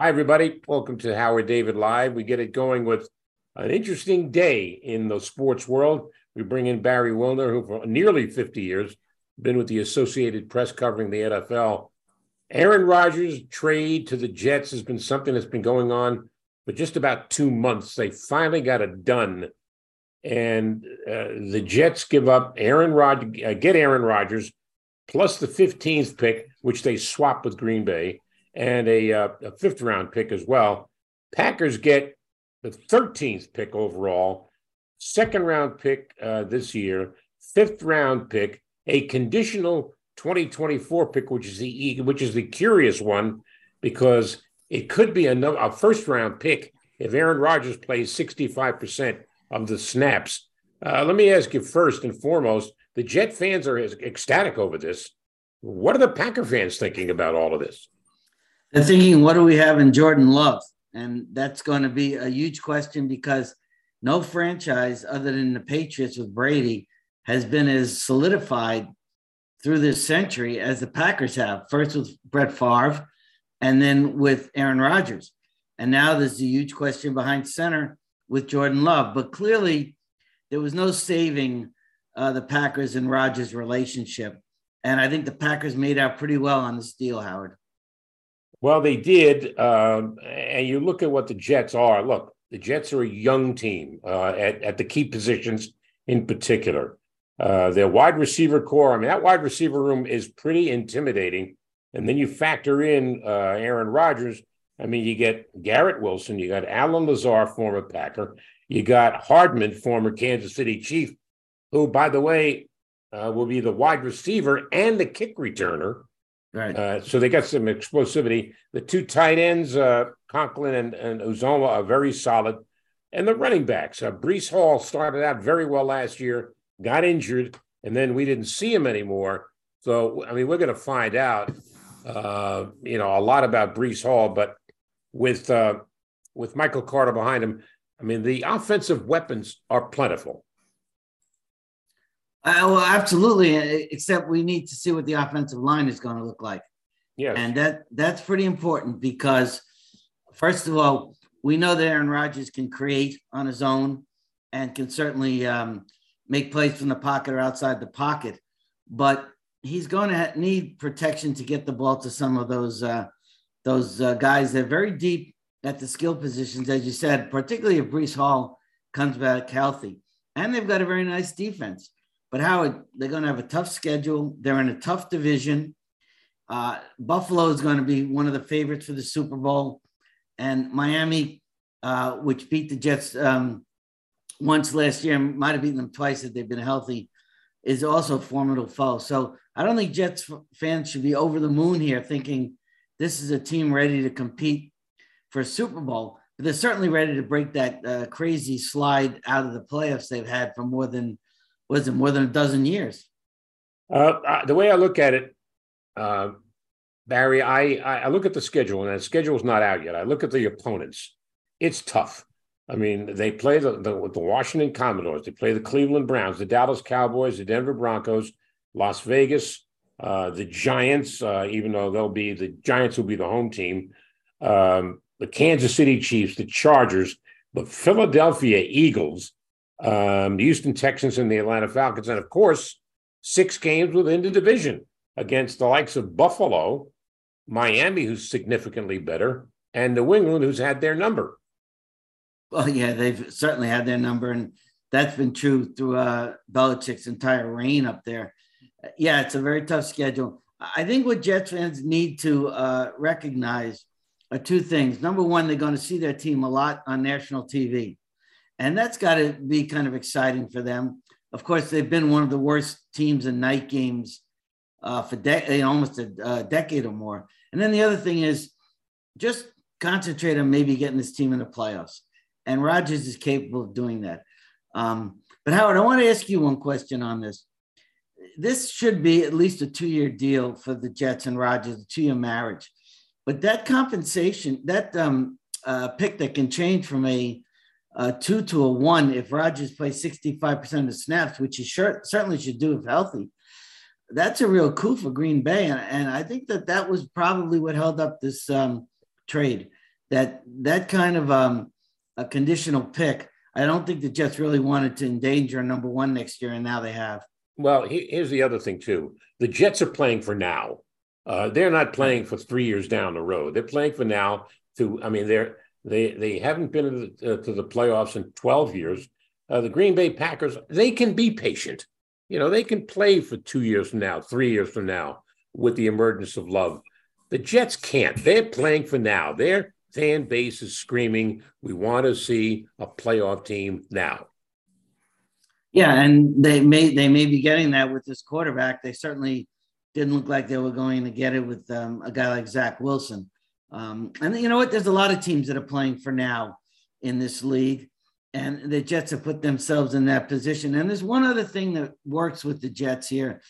Hi, everybody. Welcome to Howard David Live. We get it going with an interesting day in the sports world. We bring in Barry Wilner, who for nearly 50 years been with the Associated Press covering the NFL. Aaron Rodgers' trade to the Jets has been something that's been going on for just about two months. They finally got it done. And uh, the Jets give up Aaron Rod, uh, get Aaron Rodgers plus the 15th pick, which they swap with Green Bay, and a, uh, a fifth round pick as well. Packers get the 13th pick overall, second round pick uh, this year, fifth round pick, a conditional 2024 pick, which is the which is the curious one because it could be a, first round pick if Aaron Rodgers plays 65 percent of the snaps. Uh, let me ask you first and foremost: the Jet fans are ecstatic over this. What are the Packer fans thinking about all of this? They're thinking, what do we have in Jordan Love? And that's going to be a huge question because no franchise other than the Patriots with Brady has been as solidified through this century as the Packers have. First with Brett Favre, and then with Aaron Rodgers. And now there's a huge question behind center with Jordan Love. But clearly, there was no saving uh, the Packers and Rodgers relationship. And I think the Packers made out pretty well on this deal, Howard. Well, they did. Um, and you look at what the Jets are. Look, the Jets are a young team uh, at, at the key positions in particular. Uh, their wide receiver corps, I mean, that wide receiver room is pretty intimidating. And then you factor in uh, Aaron Rodgers. I mean, you get Garrett Wilson, you got Allen Lazard, former Packer, you got Hardman, former Kansas City Chief, who, by the way, uh, will be the wide receiver and the kick returner. Right. Uh, so they got some explosivity. The two tight ends, uh, Conklin and, and Uzomah, are very solid. And the running backs, uh, Breece Hall started out very well last year got injured, and then we didn't see him anymore. So, I mean, we're going to find out, uh, you know, a lot about Breece Hall, but with uh, with Michael Carter behind him, I mean, the offensive weapons are plentiful. Uh, well, absolutely. Except we need to see what the offensive line is going to look like. Yeah, and that that's pretty important because, first of all, we know that Aaron Rodgers can create on his own and can certainly um, make plays from the pocket or outside the pocket, but he's going to need protection to get the ball to some of those uh, those uh, guys that are very deep at the skill positions, as you said, particularly if Breece Hall comes back healthy. And they've got a very nice defense. But Howard, they're going to have a tough schedule. They're in a tough division. Uh, Buffalo is going to be one of the favorites for the Super Bowl, and Miami, uh, which beat the Jets um, once last year, might have beaten them twice if they've been healthy, is also a formidable foe. So I don't think Jets fans should be over the moon here thinking this is a team ready to compete for a Super Bowl. But they're certainly ready to break that uh, crazy slide out of the playoffs they've had for more than was it more than a dozen years. Uh, the way I look at it, uh, Barry, I, I look at the schedule, and the schedule is not out yet. I look at the opponents. It's tough. I mean, they play the, the, the Washington Commodores, they play the Cleveland Browns, the Dallas Cowboys, the Denver Broncos, Las Vegas, uh, the Giants, uh, even though they'll be the Giants will be the home team, um, the Kansas City Chiefs, the Chargers, the Philadelphia Eagles, um, the Houston Texans, and the Atlanta Falcons, and of course, six games within the division against the likes of Buffalo, Miami, who's significantly better, and New England, who's had their number. Well, yeah, they've certainly had their number, and that's been true through uh, Belichick's entire reign up there. Yeah, it's a very tough schedule. I think what Jets fans need to uh, recognize are two things. Number one, they're going to see their team a lot on national TV, and that's got to be kind of exciting for them. Of course, they've been one of the worst teams in night games uh, for de- almost a, a decade or more. And then the other thing is just concentrate on maybe getting this team in the playoffs. And Rodgers is capable of doing that. Um, but Howard, I want to ask you one question on this. This should be at least a two-year deal for the Jets and Rodgers, a two-year marriage. But that compensation, that um, uh, pick that can change from a, a, two to a one if Rodgers plays 65% of the snaps, which he sure, certainly should do if healthy. That's a real coup for Green Bay. And, and I think that that was probably what held up this um, trade. That that kind of um, a conditional pick. I don't think the Jets really wanted to endanger number one next year, and now they have. Well, here's the other thing too: the Jets are playing for now. Uh, they're not playing for three years down the road. They're playing for now. To I mean, they're they they haven't been to the, uh, to the playoffs in 12 years. Uh, the Green Bay Packers they can be patient. You know, they can play for two years from now, three years from now, with the emergence of love. The Jets can't. They're playing for now. Their fan base is screaming, "We want to see a playoff team now." Yeah, and they may they may be getting that with this quarterback. They certainly didn't look like they were going to get it with um, a guy like Zach Wilson. Um, and you know what? There's a lot of teams that are playing for now in this league, and the Jets have put themselves in that position. And there's one other thing that works with the Jets here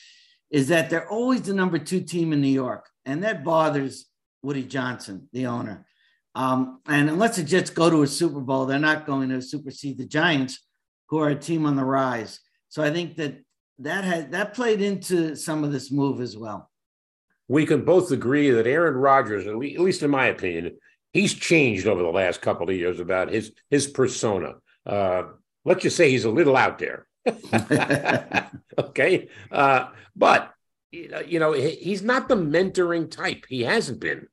is that they're always the number two team in New York, and that bothers Woody Johnson, the owner. Um, and unless the Jets go to a Super Bowl, they're not going to supersede the Giants, who are a team on the rise. So I think that that had that played into some of this move as well. We can both agree that Aaron Rodgers, at least in my opinion, he's changed over the last couple of years about his his persona. Uh, let's just say he's a little out there. okay, uh, but you know he's not the mentoring type. He hasn't been.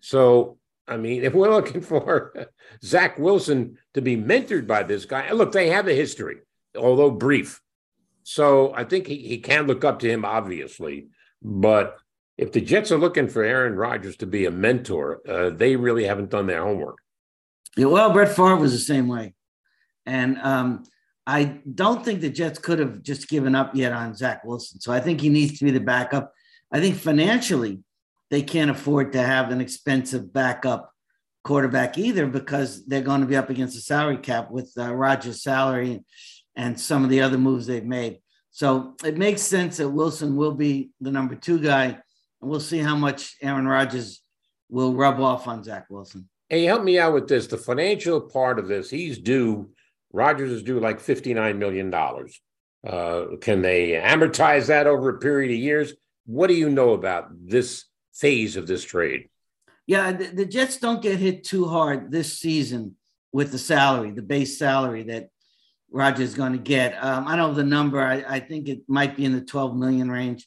So I mean, if we're looking for Zach Wilson to be mentored by this guy, look, they have a history, although brief. So I think he, he can look up to him, obviously. But if the Jets are looking for Aaron Rodgers to be a mentor, uh, they really haven't done their homework. Yeah, well, Brett Favre was the same way. And um, I don't think the Jets could have just given up yet on Zach Wilson. So I think he needs to be the backup. I think financially, they can't afford to have an expensive backup quarterback either because they're going to be up against the salary cap with uh, Rodgers' salary and some of the other moves they've made. So it makes sense that Wilson will be the number two guy, and we'll see how much Aaron Rodgers will rub off on Zach Wilson. Hey, help me out with this. The financial part of this, he's due. Rodgers is due like fifty-nine million dollars. Uh, can they amortize that over a period of years? What do you know about this phase of this trade? Yeah, the, the Jets don't get hit too hard this season with the salary, the base salary that Rodgers is going to get. Um, I don't know the number. I, I, think it might be in the 12 million range.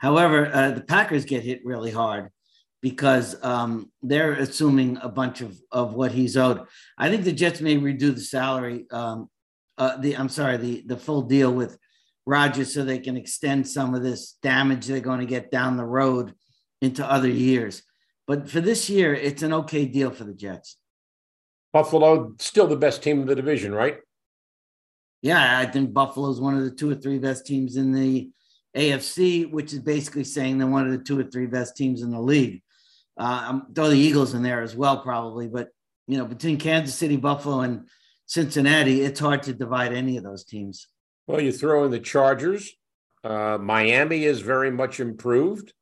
However, uh, the Packers get hit really hard because um, they're assuming a bunch of, of what he's owed. I think the Jets may redo the salary. Um, uh, the I'm sorry, the the full deal with Rodgers so they can extend some of this damage they're going to get down the road into other years. But for this year, it's an okay deal for the Jets. Buffalo still the best team in the division, right? Yeah, I think Buffalo is one of the two or three best teams in the AFC, which is basically saying they're one of the two or three best teams in the league. Uh, I'm throw the Eagles in there as well, probably, but you know, between Kansas City, Buffalo, and Cincinnati, it's hard to divide any of those teams. Well, you throw in the Chargers. Uh, Miami is very much improved.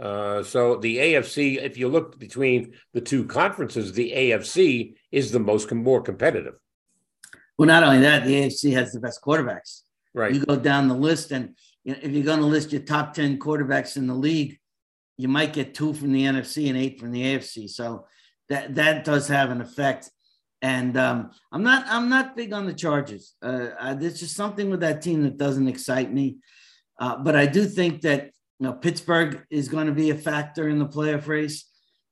Uh, so the AFC, if you look between the two conferences, the AFC is the most more competitive. Well, not only that, the AFC has the best quarterbacks. Right. You go down the list, and if you're going to list your top 10 quarterbacks in the league, you might get two from the NFC and eight from the AFC. So that that does have an effect. And um, I'm not I'm not big on the Chargers. Uh, there's just something with that team that doesn't excite me. Uh, but I do think that you know Pittsburgh is going to be a factor in the playoff race.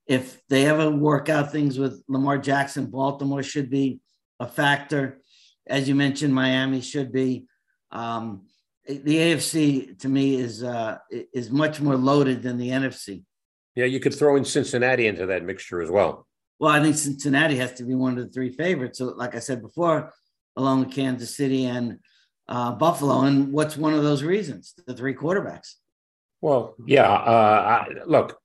If they ever work out things with Lamar Jackson, Baltimore should be a factor. As you mentioned, Miami should be. Um, the AFC to me is uh, is much more loaded than the NFC. Yeah, you could throw in Cincinnati into that mixture as well. Well, I think Cincinnati has to be one of the three favorites. So, like I said before, along with Kansas City and uh, Buffalo. And what's one of those reasons? The three quarterbacks. Well, yeah. Uh, I, look,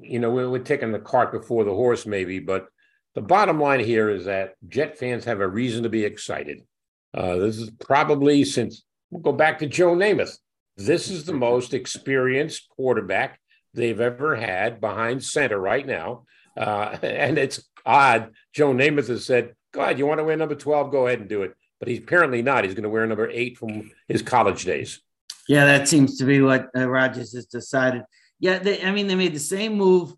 you know, we're, we're taking the cart before the horse, maybe, but the bottom line here is that Jet fans have a reason to be excited. Uh, this is probably since we'll go back to Joe Namath. This is the most experienced quarterback they've ever had behind center right now. Uh, and it's odd. Joe Namath has said, God, you want to wear number 12? Go ahead and do it. But he's apparently not. He's going to wear number eight from his college days. Yeah, that seems to be what uh, Rodgers has decided. Yeah, they, I mean, they made the same move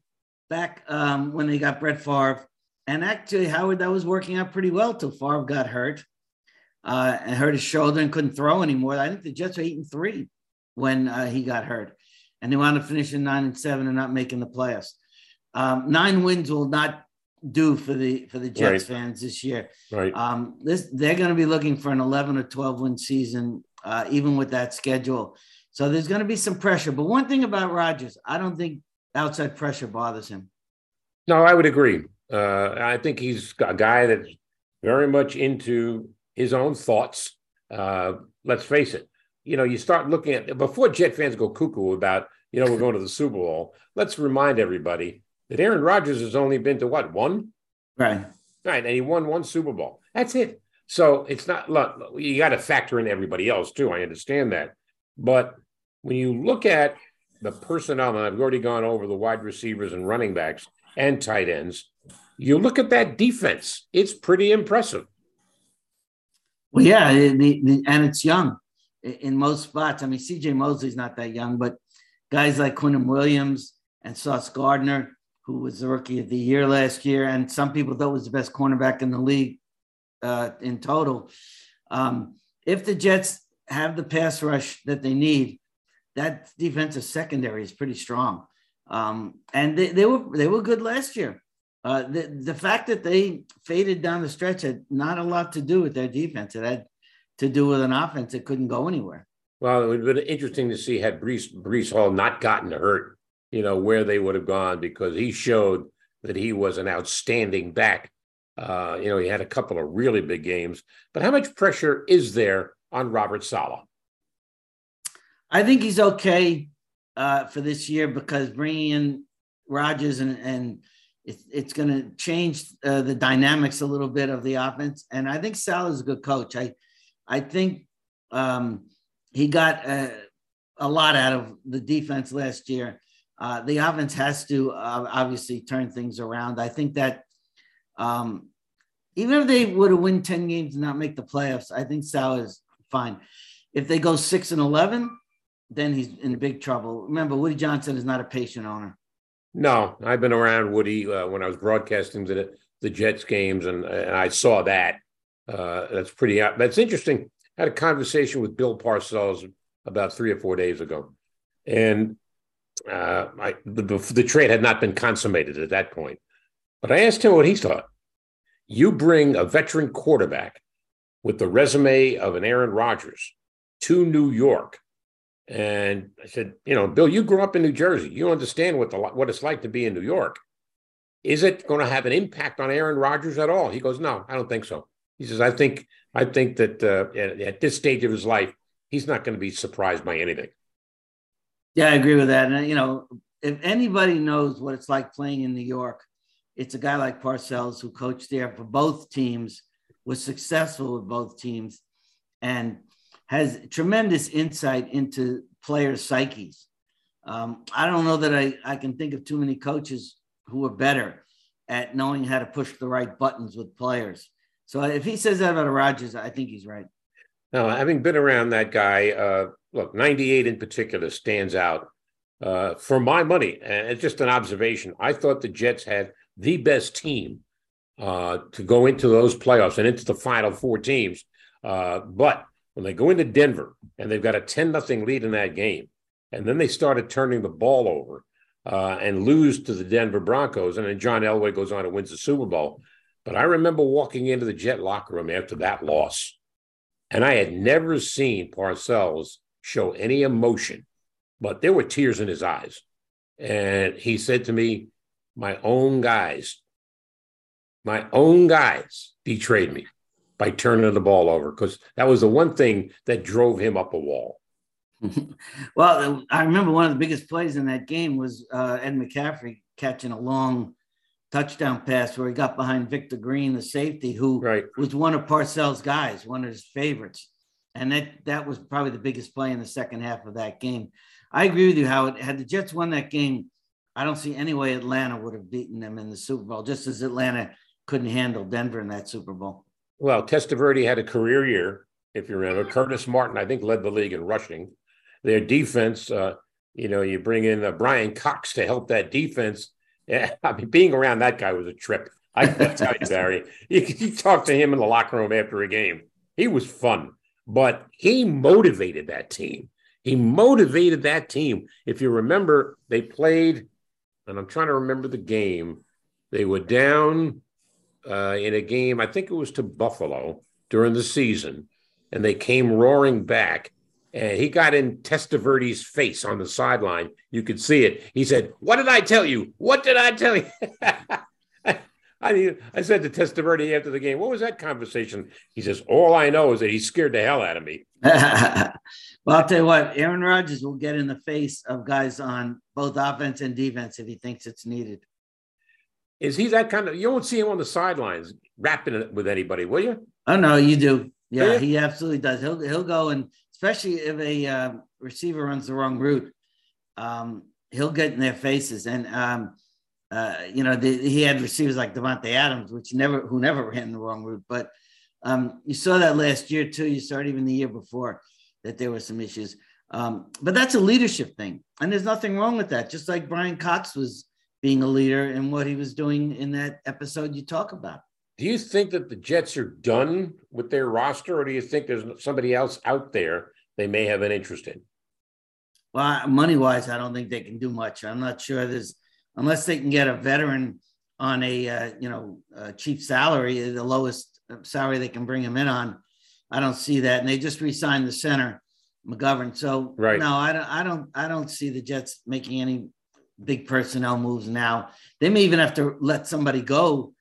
back um, when they got Brett Favre. And actually, Howard, that was working out pretty well till Favre got hurt uh, and hurt his shoulder and couldn't throw anymore. I think the Jets were eight and three when uh, he got hurt, and they wound up finishing nine and seven and not making the playoffs. Um, nine wins will not do for the for the Jets right. fans this year. Right. Um, this they're going to be looking for an 11 or 12 win season, uh, even with that schedule. So there's going to be some pressure. But one thing about Rodgers, I don't think outside pressure bothers him. No, I would agree. Uh, I think he's a guy that's very much into his own thoughts. Uh, let's face it. You know, you start looking at before Jet fans go cuckoo about, you know, we're going to the Super Bowl. Let's remind everybody that Aaron Rodgers has only been to what one, right? Right, and he won one Super Bowl. That's it. So it's not. Look, you got to factor in everybody else too. I understand that, but when you look at the personnel, and I've already gone over the wide receivers and running backs and tight ends, you look at that defense. It's pretty impressive. Well, yeah, the, the, and it's young in most spots. I mean, C.J. Mosley's not that young, but guys like Quinnen Williams and Sauce Gardner, who was the rookie of the year last year, and some people thought was the best cornerback in the league uh, in total. Um, if the Jets have the pass rush that they need, that defensive secondary is pretty strong. Um, and they, they were they were good last year. Uh, the, the fact that they faded down the stretch had not a lot to do with their defense. It had to do with an offense that couldn't go anywhere. Well, it would have been interesting to see had Brees, Breece Hall not gotten hurt, you know, where they would have gone because he showed that he was an outstanding back. Uh, you know, he had a couple of really big games. But how much pressure is there on Robert Saleh? I think he's okay uh, for this year because bringing in Rodgers and, and it's, it's going to change uh, the dynamics a little bit of the offense. And I think Saleh is a good coach. I, I think um, he got uh, a lot out of the defense last year. Uh, the offense has to uh, obviously turn things around. I think that um, even if they would have win 10 games and not make the playoffs, I think Saleh is fine. If they go six and 11, then he's in big trouble. Remember, Woody Johnson is not a patient owner. No, I've been around Woody uh, when I was broadcasting the, the Jets games, and, and I saw that. Uh, that's pretty. That's interesting. I had a conversation with Bill Parcells about three or four days ago, and uh, I, the, the trade had not been consummated at that point. But I asked him what he thought. You bring a veteran quarterback with the resume of an Aaron Rodgers to New York and I said, you know, Bill, you grew up in New Jersey. You understand what the what it's like to be in New York. Is it going to have an impact on Aaron Rodgers at all? He goes, no, I don't think so. He says, I think I think that uh, at, at this stage of his life, he's not going to be surprised by anything. Yeah, I agree with that. And you know, if anybody knows what it's like playing in New York, it's a guy like Parcells who coached there for both teams, was successful with both teams, and has tremendous insight into players' psyches. Um, I don't know that I, I can think of too many coaches who are better at knowing how to push the right buttons with players. So if he says that about Rodgers, I think he's right. Now, having been around that guy, uh, look, 98 in particular stands out. Uh, for my money, and it's just an observation. I thought the Jets had the best team uh, to go into those playoffs and into the final four teams. Uh, but when they go into Denver and they've got a 10 nothing lead in that game, and then they started turning the ball over uh, and lose to the Denver Broncos, and then John Elway goes on and wins the Super Bowl. But I remember walking into the Jet locker room after that loss, and I had never seen Parcells show any emotion, but there were tears in his eyes. And he said to me, My own guys, my own guys betrayed me by turning the ball over because that was the one thing that drove him up a wall. well, I remember one of the biggest plays in that game was uh, Ed McCaffrey catching a long touchdown pass where he got behind Victor Green, the safety, who right. was one of Parcells' guys, one of his favorites. And that that was probably the biggest play in the second half of that game. I agree with you, Howard. Had the Jets won that game, I don't see any way Atlanta would have beaten them in the Super Bowl, just as Atlanta couldn't handle Denver in that Super Bowl. Well, Testaverde had a career year, if you remember. Curtis Martin, I think, led the league in rushing. Their defense, uh, you know, you bring in uh, Bryan Cox to help that defense. Yeah, I mean, being around that guy was a trip. I can tell you, Barry. You, you talk to him in the locker room after a game. He was fun, but he motivated that team. He motivated that team. If you remember, they played, and I'm trying to remember the game. They were down uh, in a game, I think it was to Buffalo during the season, and they came roaring back. And he got in Testaverde's face on the sideline. You could see it. He said, What did I tell you? What did I tell you? I, mean, I said to Testaverde after the game, What was that conversation? He says, All I know is that he scared the hell out of me. well, I'll tell you what, Aaron Rodgers will get in the face of guys on both offense and defense if he thinks it's needed. Is he that kind of? You won't see him on the sidelines rapping it with anybody, will you? Oh no, you do. Yeah, he absolutely does. He'll he'll go and especially if a uh, receiver runs the wrong route, um, he'll get in their faces. And um, uh, you know, the, he had receivers like Davante Adams, which never who never ran the wrong route. But um, you saw that last year too. You saw it even the year before that there were some issues. Um, but that's a leadership thing, and there's nothing wrong with that. Just like Bryan Cox was being a leader and what he was doing in that episode you talk about. Do you think that the Jets are done with their roster, or do you think there's somebody else out there they may have an interest in? Well, money wise, I don't think they can do much. I'm not sure there's unless they can get a veteran on a uh, you know a cheap salary, the lowest salary they can bring him in on. I don't see that, and they just re-signed the center McGovern. So right. no, I don't, I don't, I don't see the Jets making any big personnel moves now. They may even have to let somebody go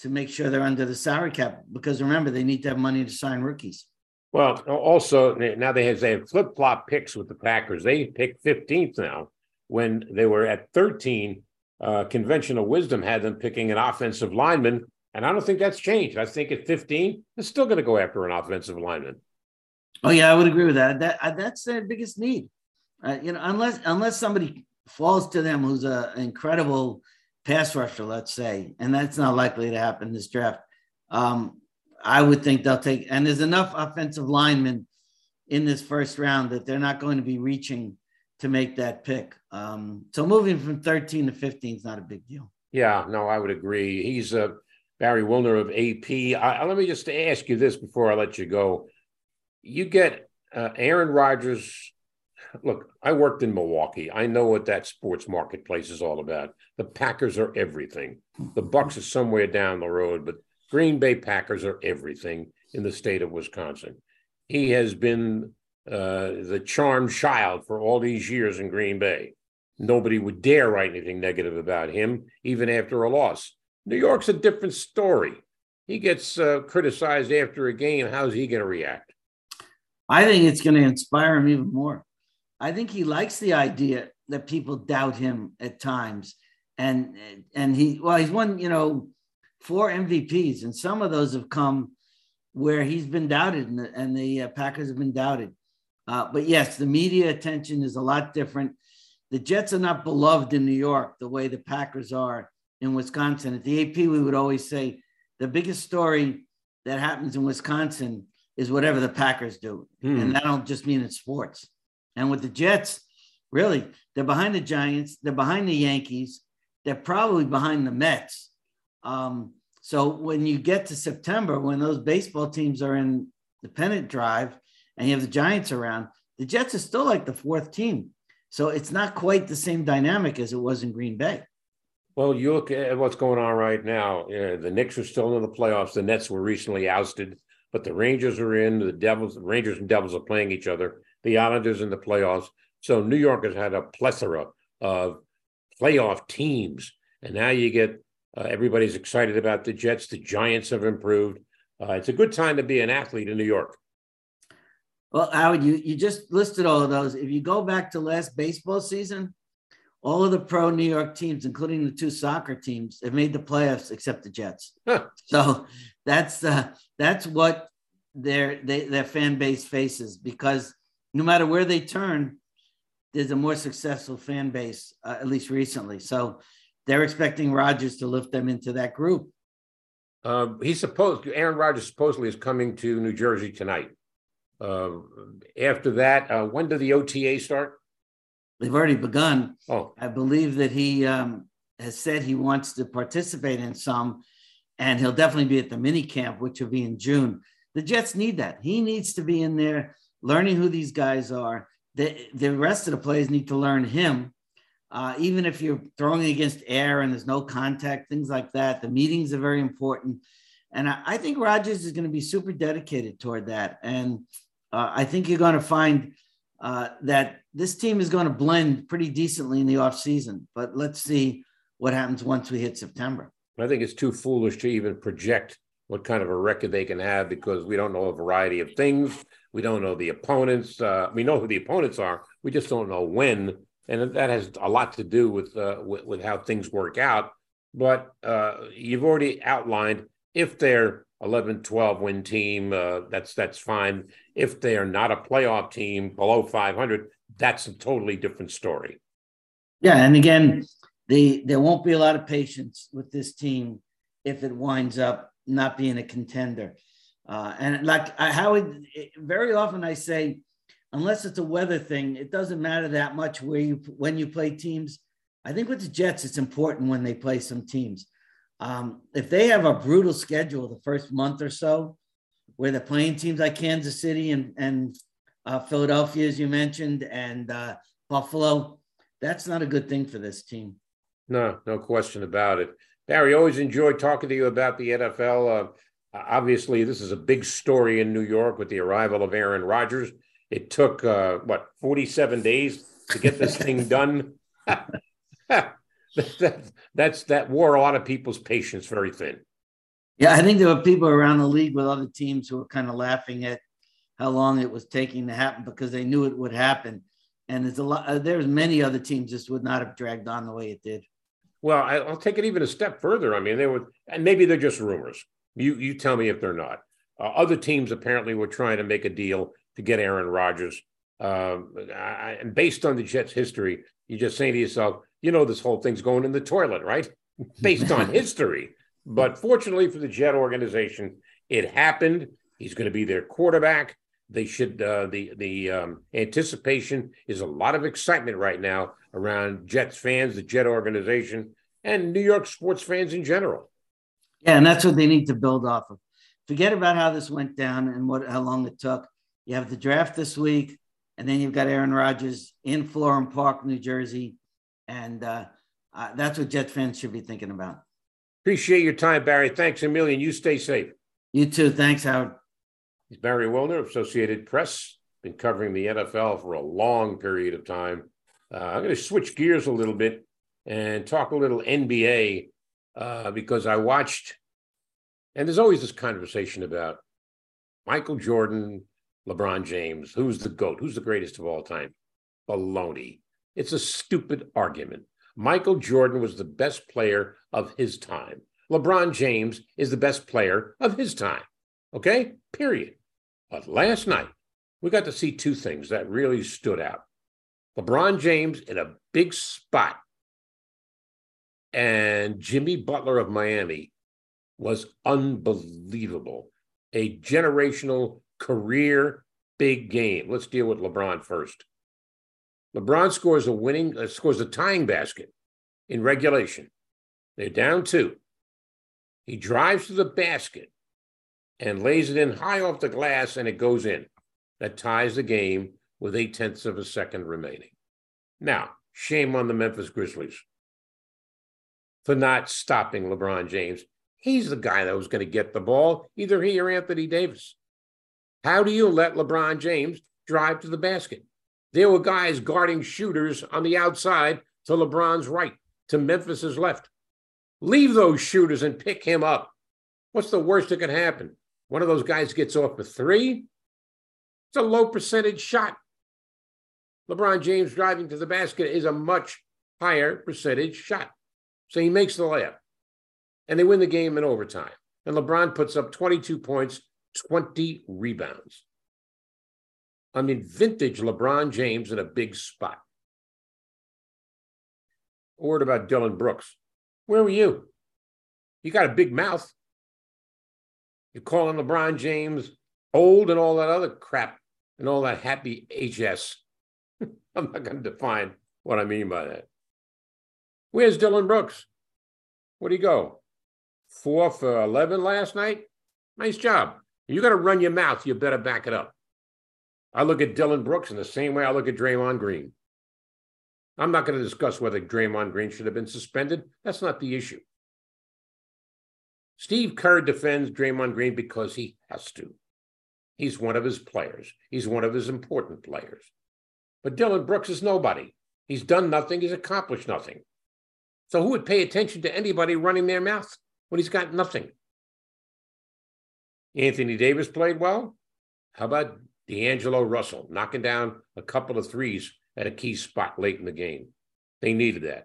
to make sure they're under the salary cap because remember they need to have money to sign rookies. Well, also now they have they have flip flop picks with the Packers. They pick 15th now when they were at 13. Uh, conventional wisdom had them picking an offensive lineman, and I don't think that's changed. I think at 15, they're still going to go after an offensive lineman. Oh yeah, I would agree with that. That uh, that's their biggest need. Uh, you know, unless unless somebody falls to them who's an incredible pass rusher, let's say, and that's not likely to happen this draft. Um, I would think they'll take, and there's enough offensive linemen in this first round that they're not going to be reaching to make that pick. Um, so moving from 13 to 15 is not a big deal. Yeah, no, I would agree. He's uh, Barry Wilner of AP. I, let me just ask you this before I let you go. You get uh, Aaron Rodgers look, I worked in Milwaukee. I know what that sports marketplace is all about. The Packers are everything. The Bucks are somewhere down the road, but Green Bay Packers are everything in the state of Wisconsin. He has been uh, the charmed child for all these years in Green Bay. Nobody would dare write anything negative about him, even after a loss. New York's a different story. He gets uh, criticized after a game. How's he going to react? I think it's going to inspire him even more. I think he likes the idea that people doubt him at times. And and he well, he's won, you know, four MVPs, and some of those have come where he's been doubted, and the, and the uh, Packers have been doubted. Uh, but yes, the media attention is a lot different. The Jets are not beloved in New York the way the Packers are in Wisconsin. At the AP, we would always say the biggest story that happens in Wisconsin is whatever the Packers do, hmm. and that don't just mean in sports. And with the Jets, really, they're behind the Giants, they're behind the Yankees, they're probably behind the Mets. Um, so when you get to September, when those baseball teams are in the pennant drive and you have the Giants around, the Jets are still like the fourth team. So it's not quite the same dynamic as it was in Green Bay. Well, you look at what's going on right now. Yeah, the Knicks are still in the playoffs. The Nets were recently ousted, but the Rangers are in. The Devils, the Rangers and Devils are playing each other. The Islanders in the playoffs. So New York has had a plethora of playoff teams, and now you get uh, everybody's excited about the Jets. The Giants have improved. Uh, it's a good time to be an athlete in New York. Well, Howard, you, you just listed all of those. If you go back to last baseball season, all of the pro New York teams, including the two soccer teams, have made the playoffs except the Jets. Huh. So that's uh, that's what their they, their fan base faces because no matter where they turn, there's a more successful fan base, uh, at least recently. So they're expecting Rodgers to lift them into that group. Uh, he's supposed Aaron Rodgers supposedly is coming to New Jersey tonight. Uh, after that, uh, when do the OTA start? They've already begun. Oh, I believe that he um, has said he wants to participate in some, and he'll definitely be at the mini camp, which will be in June. The Jets need that. He needs to be in there, learning who these guys are. The, the rest of the players need to learn him. Uh, even if you're throwing against air and there's no contact, things like that, the meetings are very important. And I, I think Rodgers is going to be super dedicated toward that. And uh, I think you're going to find uh, that this team is going to blend pretty decently in the offseason. But let's see what happens once we hit September. I think it's too foolish to even project what kind of a record they can have because we don't know a variety of things. We don't know the opponents. Uh, we know who the opponents are. We just don't know when, and that has a lot to do with uh, with, with, how things work out. But uh, you've already outlined if they're 11 12 win team uh, that's that's fine if they are not a playoff team below 500 that's a totally different story yeah and again the there won't be a lot of patience with this team if it winds up not being a contender uh, and like I, how it, very often i say unless it's a weather thing it doesn't matter that much where you when you play teams i think with the jets it's important when they play some teams um, if they have a brutal schedule the first month or so, where they're playing teams like Kansas City and and uh, Philadelphia, as you mentioned, and uh, Buffalo, that's not a good thing for this team. No, no question about it. Barry, always enjoy talking to you about the NFL. Uh, obviously, this is a big story in New York with the arrival of Aaron Rodgers. It took uh, what 47 days to get this thing done. that, that's that wore a lot of people's patience very thin. Yeah, I think there were people around the league with other teams who were kind of laughing at how long it was taking to happen because they knew it would happen. And there's a lot. Uh, there's many other teams just would not have dragged on the way it did. Well, I, will take it even a step further. I mean, they were, and maybe they're just rumors. You you tell me if they're not. Uh, other teams apparently were trying to make a deal to get Aaron Rodgers. Um, I, and based on the Jets' history, you're just say to yourself, you know, this whole thing's going in the toilet, right? Based on history. But fortunately for the Jet organization, it happened. He's going to be their quarterback. They should. Uh, the the um, anticipation is a lot of excitement right now around Jets fans, the Jet organization, and New York sports fans in general. Yeah, and that's what they need to build off of. Forget about how this went down and what how long it took. You have the draft this week, and then you've got Aaron Rodgers in Florham Park, New Jersey, and uh, uh, that's what Jet fans should be thinking about. Appreciate your time, Barry. Thanks a million. You stay safe. You too. Thanks, Howard. He's Barry Wilner, Associated Press. Been covering the NFL for a long period of time. Uh, I'm going to switch gears a little bit and talk a little NBA uh, because I watched, and there's always this conversation about Michael Jordan, LeBron James. Who's the GOAT? Who's the greatest of all time? Baloney. It's a stupid argument. Michael Jordan was the best player of his time. LeBron James is the best player of his time. Okay? Period. But last night, we got to see two things that really stood out. LeBron James in a big spot and Jimmy Butler of Miami was unbelievable. A generational career big game. Let's deal with LeBron first. LeBron scores a winning, uh, scores a tying basket in regulation. They're down two. He drives to the basket and lays it in high off the glass, and it goes in. That ties the game with eight tenths of a second remaining. Now, shame on the Memphis Grizzlies. For not stopping LeBron James. He's the guy that was going to get the ball, either he or Anthony Davis. How do you let LeBron James drive to the basket? There were guys guarding shooters on the outside to LeBron's right, to Memphis's left. Leave those shooters and pick him up. What's the worst that can happen? One of those guys gets off a three. It's a low percentage shot. LeBron James driving to the basket is a much higher percentage shot. So he makes the layup. And they win the game in overtime. And LeBron puts up 22 points, 20 rebounds. I mean, vintage LeBron James in a big spot. A word about Dillon Brooks. Where were you? You got a big mouth. You're calling LeBron James old and all that other crap and all that happy HS. I'm not going to define what I mean by that. Where's Dillon Brooks? Where'd he go? Four for 11 last night? Nice job. You got to run your mouth. You better back it up. I look at Dillon Brooks in the same way I look at Draymond Green. I'm not going to discuss whether Draymond Green should have been suspended. That's not the issue. Steve Kerr defends Draymond Green because he has to. He's one of his players. He's one of his important players. But Dillon Brooks is nobody. He's done nothing. He's accomplished nothing. So who would pay attention to anybody running their mouth when he's got nothing? Anthony Davis played well. How about D'Angelo Russell knocking down a couple of threes at a key spot late in the game? They needed that.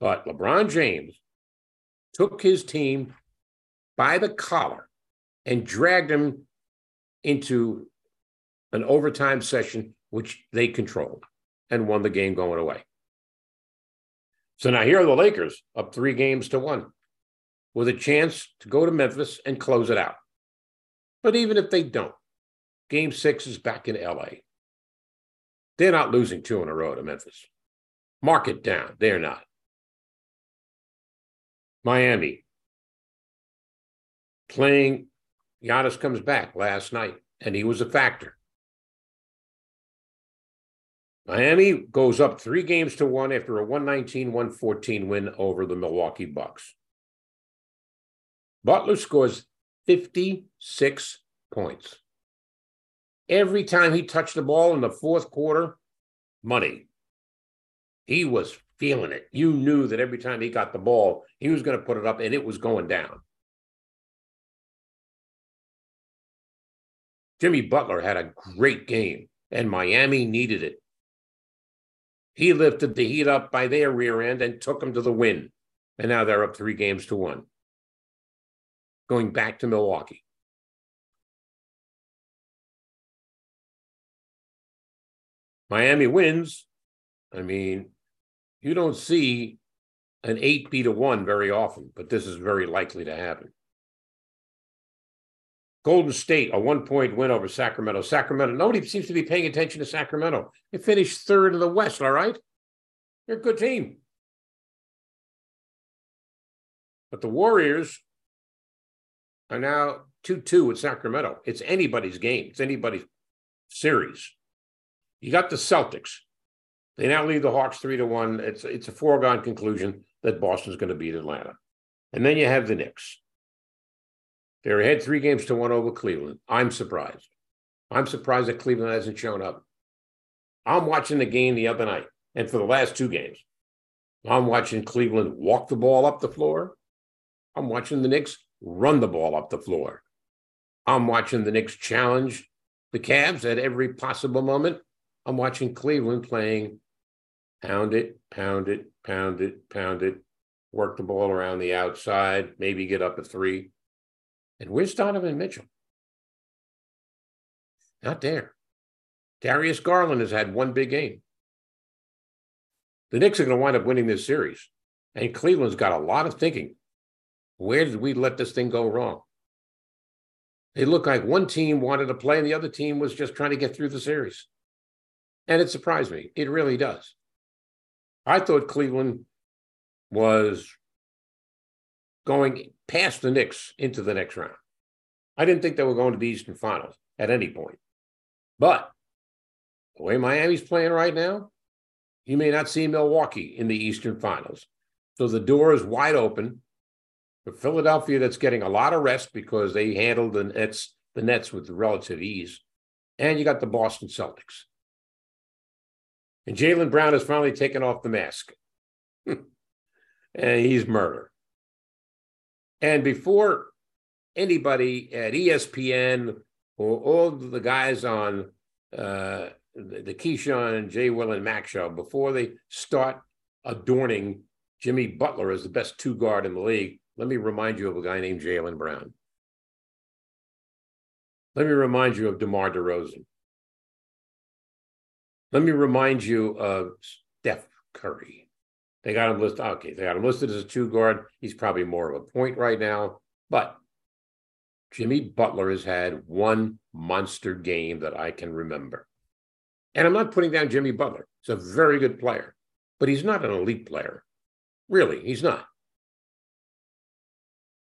But LeBron James took his team by the collar and dragged him into an overtime session, which they controlled and won the game going away. So now here are the Lakers up three games to one with a chance to go to Memphis and close it out. But even if they don't, game six is back in LA. They're not losing two in a row to Memphis. Mark it down. They're not. Miami playing. Giannis comes back last night, and he was a factor. Miami goes up three games to one after a 119 114 win over the Milwaukee Bucks. Butler scores 56 points. Every time he touched the ball in the fourth quarter, money. He was feeling it. You knew that every time he got the ball, he was going to put it up and it was going down. Jimmy Butler had a great game, and Miami needed it. He lifted the Heat up by their rear end and took them to the win. And now they're up three games to one. Going back to Milwaukee. Miami wins. I mean, you don't see an eight beat a one very often, but this is very likely to happen. Golden State, a one point win over Sacramento. Sacramento, nobody seems to be paying attention to Sacramento. They finished third in the West, all right? They're a good team. But the Warriors are now 2 2 with Sacramento. It's anybody's game, it's anybody's series. You got the Celtics. They now lead the Hawks 3 to 1. It's, it's a foregone conclusion that Boston's going to beat Atlanta. And then you have the Knicks. They're ahead three games to one over Cleveland. I'm surprised. I'm surprised that Cleveland hasn't shown up. I'm watching the game the other night, and for the last two games, I'm watching Cleveland walk the ball up the floor. I'm watching the Knicks run the ball up the floor. I'm watching the Knicks challenge the Cavs at every possible moment. I'm watching Cleveland playing pound it, pound it, pound it, pound it, work the ball around the outside, maybe get up a three. And where's Donovan Mitchell? Not there. Darius Garland has had one big game. The Knicks are going to wind up winning this series. And Cleveland's got a lot of thinking. Where did we let this thing go wrong? It looked like one team wanted to play and the other team was just trying to get through the series. And it surprised me. It really does. I thought Cleveland was going past the Knicks into the next round. I didn't think they were going to the Eastern Finals at any point. But the way Miami's playing right now, you may not see Milwaukee in the Eastern Finals. So the door is wide open for Philadelphia, that's getting a lot of rest because they handled the Nets, the Nets with relative ease. And you got the Boston Celtics. And Jaylen Brown has finally taken off the mask. and he's murder. And before anybody at ESPN or all the guys on uh, the, Keyshawn and Jay Will and Mac show, before they start adorning Jimmy Butler as the best two guard in the league, let me remind you of a guy named Jaylen Brown. Let me remind you of DeMar DeRozan. Let me remind you of Steph Curry. They got him listed. Okay, they got him listed as a two guard. He's probably more of a point right now. But Jimmy Butler has had one monster game that I can remember. And I'm not putting down Jimmy Butler. He's a very good player, but he's not an elite player. Really, he's not.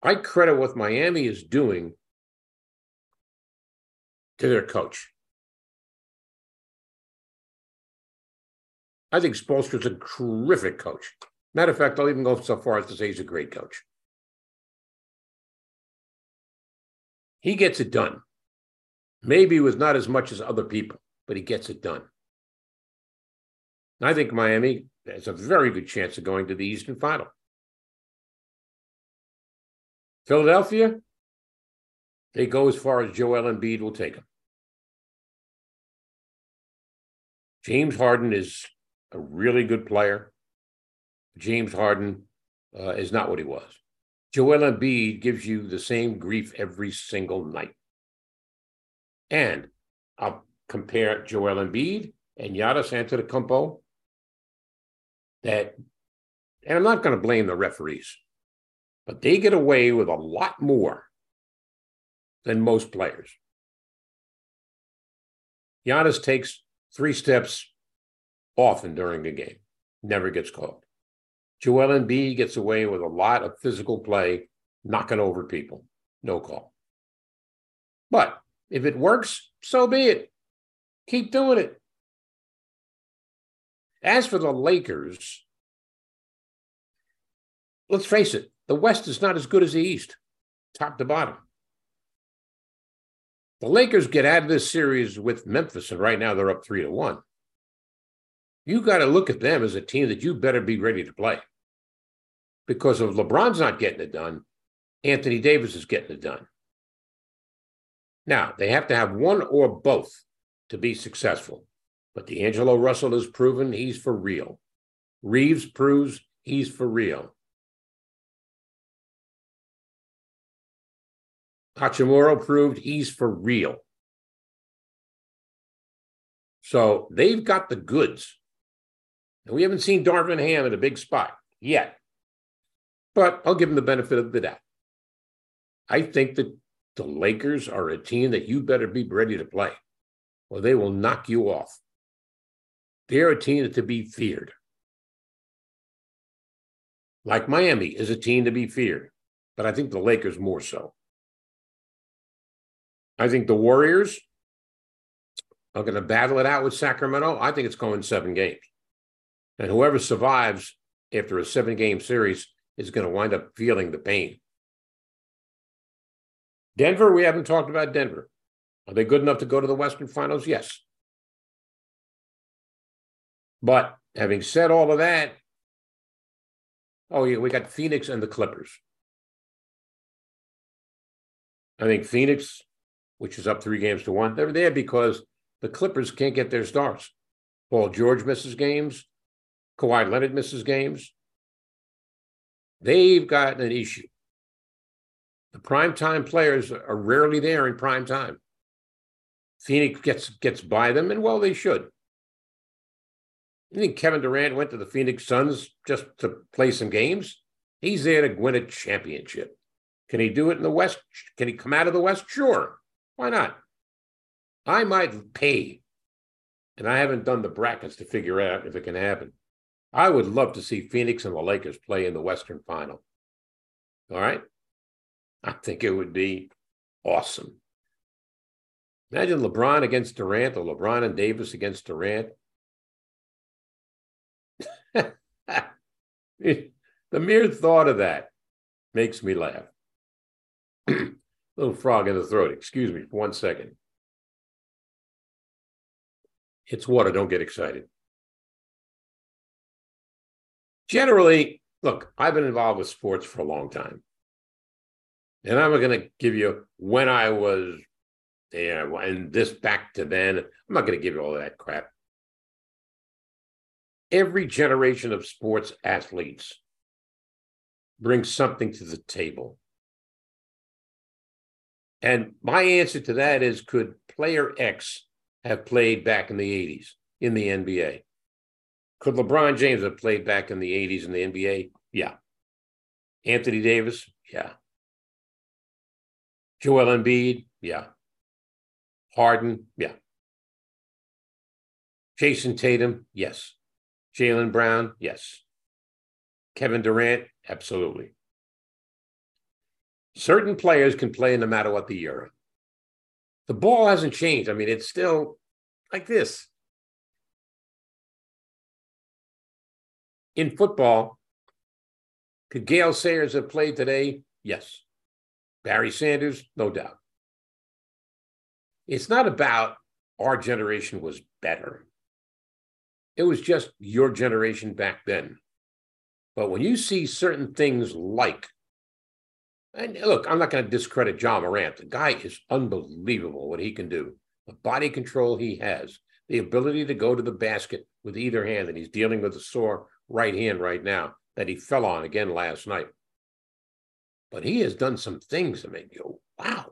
I credit what Miami is doing to their coach. I think Spoelstra's a terrific coach. Matter of fact, I'll even go so far as to say he's a great coach. He gets it done. Maybe with not as much as other people, but he gets it done. I think Miami has a very good chance of going to the Eastern Final. Philadelphia, they go as far as Joel Embiid will take them. James Harden is a really good player. James Harden uh, is not what he was. Joel Embiid gives you the same grief every single night. And I'll compare Joel Embiid and Giannis Antetokounmpo. That, and I'm not going to blame the referees but they get away with a lot more than most players. Giannis takes three steps often during the game, never gets called. Joel Embiid gets away with a lot of physical play, knocking over people, no call. But if it works, so be it. Keep doing it. As for the Lakers, let's face it, the West is not as good as the East, top to bottom. The Lakers get out of this series with Memphis, and right now they're up three to one. You got to look at them as a team that you better be ready to play. Because if LeBron's not getting it done, Anthony Davis is getting it done. Now, they have to have one or both to be successful. But D'Angelo Russell has proven he's for real. Reaves proves he's for real. Hachimura proved he's for real. So they've got the goods. And we haven't seen Darvin Ham in a big spot yet. But I'll give him the benefit of the doubt. I think that the Lakers are a team that you better be ready to play, or they will knock you off. They're a team to be feared. Like Miami is a team to be feared, but I think the Lakers more so. I think the Warriors are going to battle it out with Sacramento. I think it's going seven games. And whoever survives after a seven game series is going to wind up feeling the pain. Denver, we haven't talked about Denver. Are they good enough to go to the Western Finals? Yes. But having said all of that, oh, yeah, we got Phoenix and the Clippers. I think Phoenix which is up three games to one. They're there because the Clippers can't get their stars. Paul George misses games. Kawhi Leonard misses games. They've got an issue. The primetime players are rarely there in prime time. Phoenix gets gets by them, and well, they should. You think Kevin Durant went to the Phoenix Suns just to play some games? He's there to win a championship. Can he do it in the West? Can he come out of the West? Sure. Why not? I might pay, and I haven't done the brackets to figure out if it can happen. I would love to see Phoenix and the Lakers play in the Western Final. All right? I think it would be awesome. Imagine LeBron against Durant or LeBron and Davis against Durant. the mere thought of that makes me laugh. Little frog in the throat. Excuse me for one second. It's water. Don't get excited. Generally, look, I've been involved with sports for a long time. And I'm going to give you when I was, and this back to then. I'm not going to give you all that crap. Every generation of sports athletes brings something to the table. And my answer to that is could player X have played back in the 80s in the NBA? Could LeBron James have played back in the 80s in the NBA? Yeah. Anthony Davis? Yeah. Joel Embiid? Yeah. Harden? Yeah. Jayson Tatum? Yes. Jaylen Brown? Yes. Kevin Durant? Absolutely. Certain players can play no matter what the era. The ball hasn't changed. I mean, it's still like this. In football, could Gale Sayers have played today? Yes. Barry Sanders, no doubt. It's not about our generation was better. It was just your generation back then. But when you see certain things like, and look, I'm not going to discredit John Morant. The guy is unbelievable what he can do. The body control he has, the ability to go to the basket with either hand, and he's dealing with a sore right hand right now that he fell on again last night. But he has done some things that make you wow.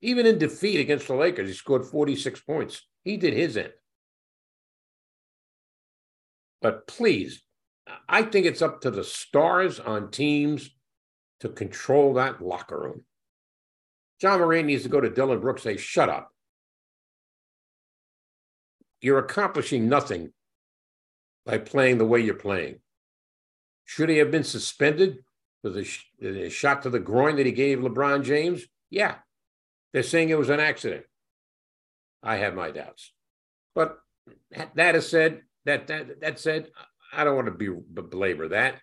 Even in defeat against the Lakers, he scored 46 points. He did his end. But please, I think it's up to the stars on teams to control that locker room. John Morant needs to go to Dillon Brooks and say, shut up. You're accomplishing nothing by playing the way you're playing. Should he have been suspended for the, sh- a shot to the groin that he gave LeBron James? Yeah. They're saying it was an accident. I have my doubts. But that is said, that that that said, I don't want to be belabor that.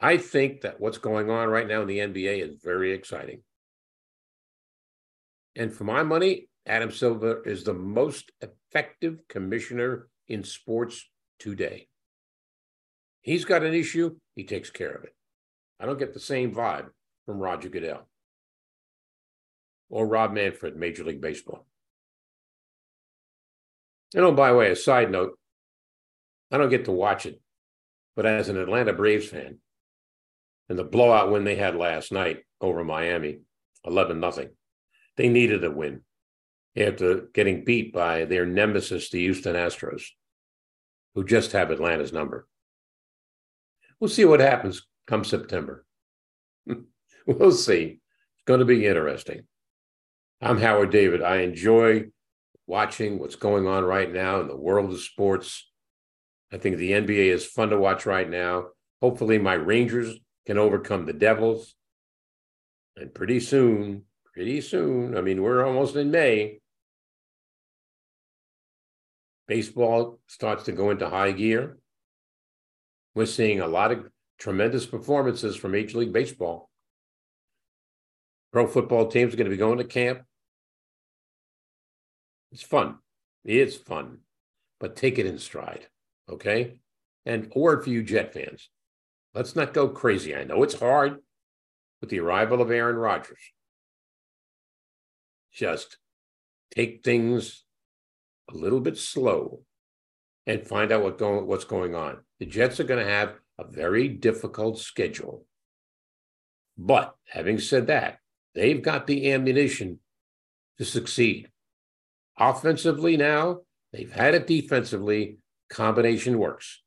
I think that what's going on right now in the NBA is very exciting. And for my money, Adam Silver is the most effective commissioner in sports today. He's got an issue, he takes care of it. I don't get the same vibe from Roger Goodell or Rob Manfred, Major League Baseball. And oh, by the way, a side note, I don't get to watch it, but as an Atlanta Braves fan, and the blowout win they had last night over Miami, 11 nothing, they needed a win after getting beat by their nemesis, the Houston Astros, who just have Atlanta's number. We'll see what happens come September. we'll see. It's going to be interesting. I'm Howard David. I enjoy watching what's going on right now in the world of sports. I think the NBA is fun to watch right now. Hopefully, my Rangers can overcome the Devils. And pretty soon, pretty soon, I mean, we're almost in May. Baseball starts to go into high gear. We're seeing a lot of tremendous performances from Major League Baseball. Pro football teams are going to be going to camp. It's fun. It's fun, but take it in stride. Okay. And a word for you, Jet fans. Let's not go crazy. I know it's hard with the arrival of Aaron Rodgers. Just take things a little bit slow and find out what going, what's going on. The Jets are going to have a very difficult schedule. But having said that, they've got the ammunition to succeed. Offensively now, they've had it defensively. Combination works.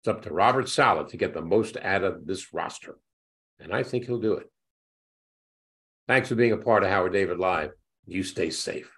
It's up to Robert Saleh to get the most out of this roster. And I think he'll do it. Thanks for being a part of Howard David Live. You stay safe.